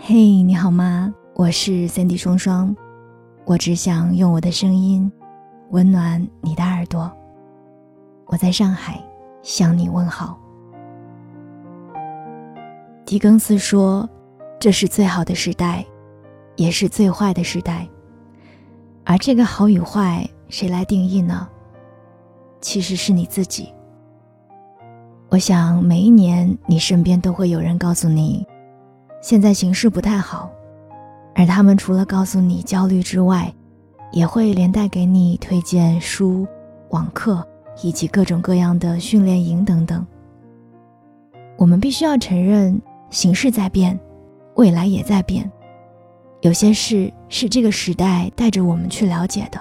嘿，你好吗？我是 Cindy 双双，我只想用我的声音温暖你的耳朵。我在上海向你问好。狄更斯说：“这是最好的时代，也是最坏的时代。”而这个好与坏，谁来定义呢？其实是你自己。我想，每一年你身边都会有人告诉你。现在形势不太好，而他们除了告诉你焦虑之外，也会连带给你推荐书、网课以及各种各样的训练营等等。我们必须要承认，形势在变，未来也在变。有些事是这个时代带着我们去了解的，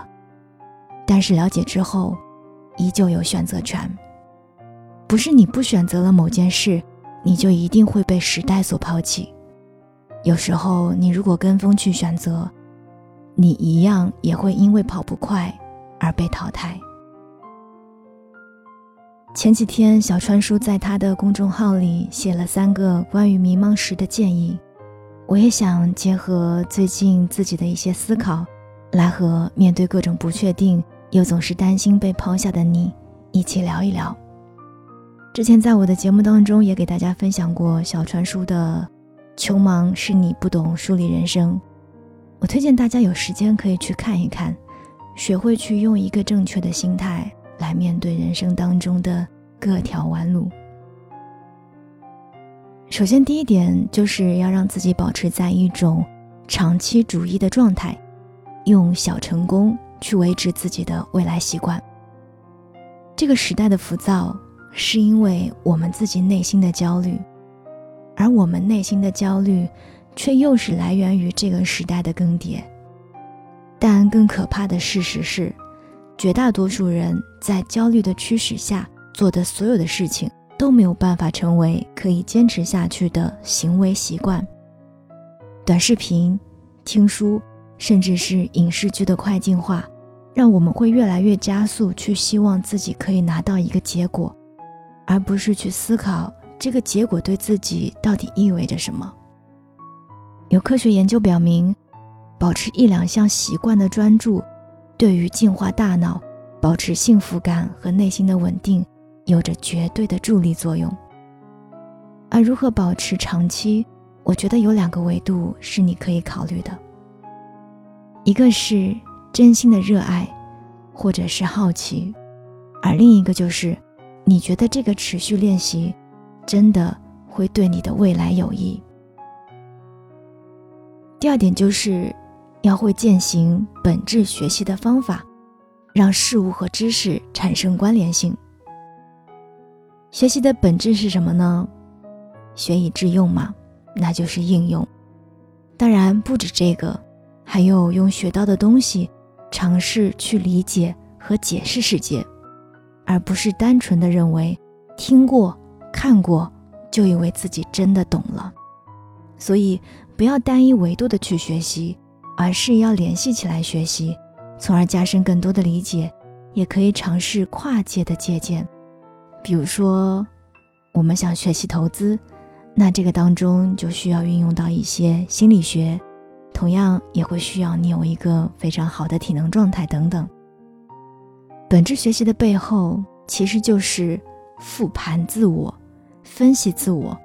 但是了解之后，依旧有选择权。不是你不选择了某件事，你就一定会被时代所抛弃。有时候，你如果跟风去选择，你一样也会因为跑不快而被淘汰。前几天，小川叔在他的公众号里写了三个关于迷茫时的建议，我也想结合最近自己的一些思考，来和面对各种不确定又总是担心被抛下的你一起聊一聊。之前在我的节目当中也给大家分享过小川叔的。穷忙是你不懂梳理人生，我推荐大家有时间可以去看一看，学会去用一个正确的心态来面对人生当中的各条弯路。首先，第一点就是要让自己保持在一种长期主义的状态，用小成功去维持自己的未来习惯。这个时代的浮躁，是因为我们自己内心的焦虑。而我们内心的焦虑，却又是来源于这个时代的更迭。但更可怕的事实是，绝大多数人在焦虑的驱使下做的所有的事情，都没有办法成为可以坚持下去的行为习惯。短视频、听书，甚至是影视剧的快进化，让我们会越来越加速去希望自己可以拿到一个结果，而不是去思考。这个结果对自己到底意味着什么？有科学研究表明，保持一两项习惯的专注，对于净化大脑、保持幸福感和内心的稳定，有着绝对的助力作用。而如何保持长期，我觉得有两个维度是你可以考虑的：一个是真心的热爱，或者是好奇；而另一个就是你觉得这个持续练习。真的会对你的未来有益。第二点就是，要会践行本质学习的方法，让事物和知识产生关联性。学习的本质是什么呢？学以致用嘛，那就是应用。当然不止这个，还有用学到的东西，尝试去理解和解释世界，而不是单纯的认为听过。看过，就以为自己真的懂了，所以不要单一维度的去学习，而是要联系起来学习，从而加深更多的理解。也可以尝试跨界的借鉴，比如说，我们想学习投资，那这个当中就需要运用到一些心理学，同样也会需要你有一个非常好的体能状态等等。本质学习的背后，其实就是复盘自我。分析自我，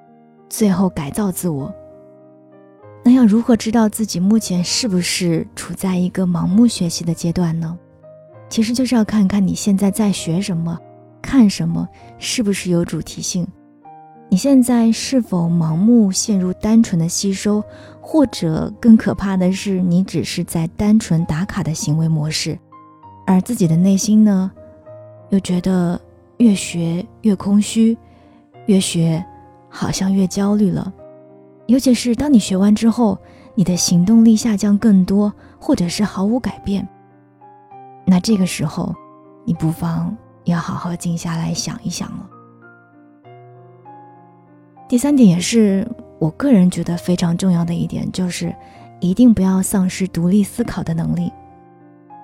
最后改造自我。那要如何知道自己目前是不是处在一个盲目学习的阶段呢？其实就是要看看你现在在学什么，看什么，是不是有主题性。你现在是否盲目陷入单纯的吸收，或者更可怕的是，你只是在单纯打卡的行为模式，而自己的内心呢，又觉得越学越空虚。越学，好像越焦虑了，尤其是当你学完之后，你的行动力下降更多，或者是毫无改变。那这个时候，你不妨要好好静下来想一想了。第三点也是我个人觉得非常重要的一点，就是一定不要丧失独立思考的能力。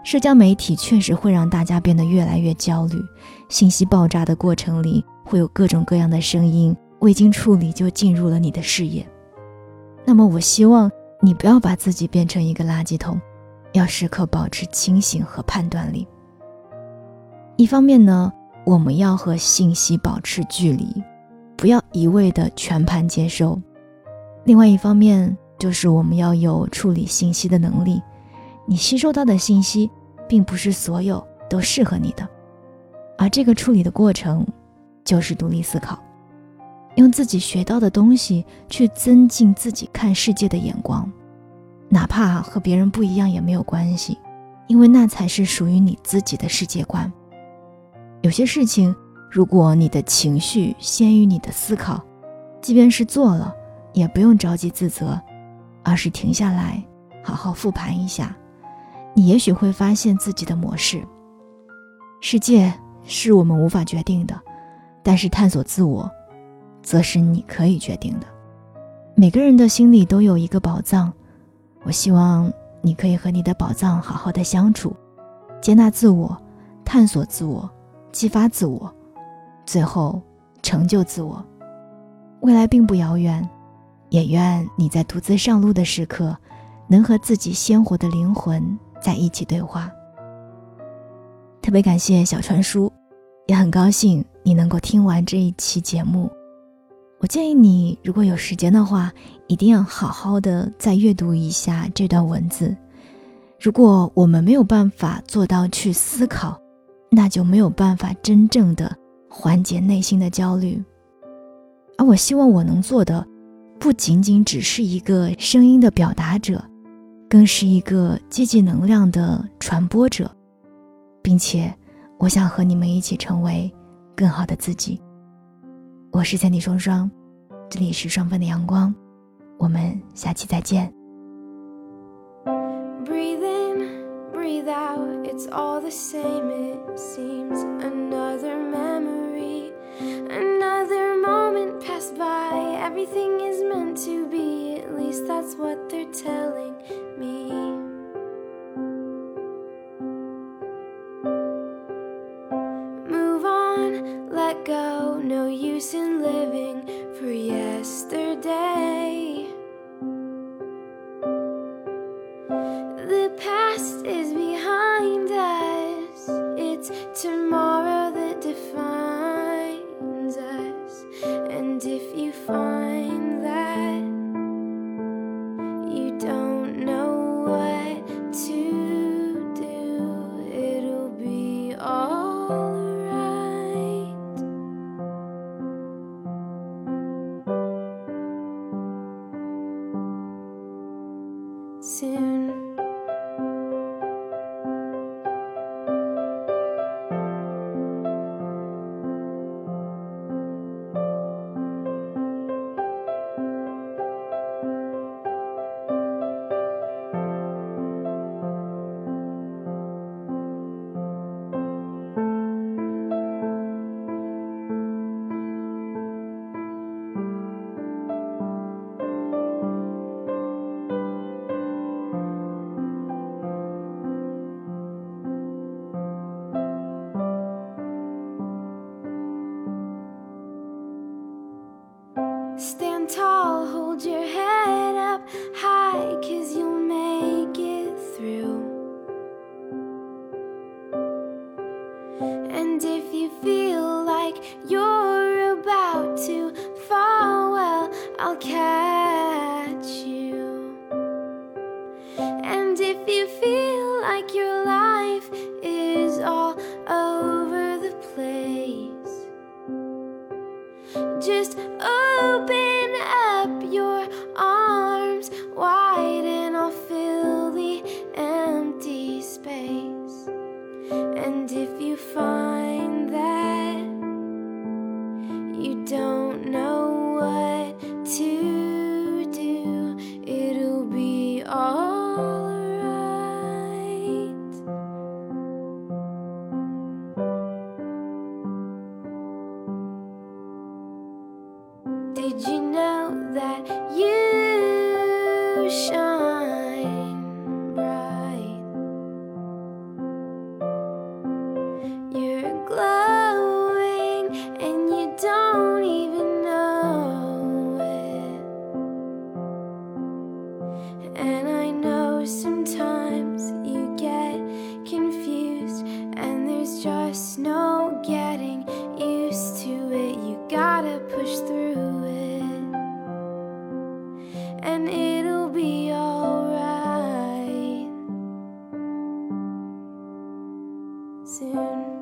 社交媒体确实会让大家变得越来越焦虑，信息爆炸的过程里。会有各种各样的声音，未经处理就进入了你的视野。那么我希望你不要把自己变成一个垃圾桶，要时刻保持清醒和判断力。一方面呢，我们要和信息保持距离，不要一味的全盘接收；另外一方面，就是我们要有处理信息的能力。你吸收到的信息，并不是所有都适合你的，而这个处理的过程，就是独立思考。用自己学到的东西去增进自己看世界的眼光，哪怕和别人不一样也没有关系，因为那才是属于你自己的世界观。有些事情，如果你的情绪先于你的思考，即便是做了，也不用着急自责，而是停下来，好好复盘一下，你也许会发现自己的模式。世界是我们无法决定的，但是探索自我。则是你可以决定的。每个人的心里都有一个宝藏，我希望你可以和你的宝藏好好的相处，接纳自我，探索自我，激发自我，最后成就自我。未来并不遥远，也愿你在独自上路的时刻，能和自己鲜活的灵魂在一起对话。特别感谢小川叔，也很高兴你能够听完这一期节目。我建议你，如果有时间的话，一定要好好的再阅读一下这段文字。如果我们没有办法做到去思考，那就没有办法真正的缓解内心的焦虑。而我希望我能做的，不仅仅只是一个声音的表达者，更是一个积极能量的传播者，并且，我想和你们一起成为更好的自己。我是三弟双双，这里是双份的阳光，我们下期再见。It's all the same, it seems. Another memory, another moment passed by. Everything is meant to be, at least that's what they're telling. go, no use in living for yesterday. soon. tall, hold your head. Did you know that you shine bright? You're glowing and you don't even know it. And I know sometimes you. soon.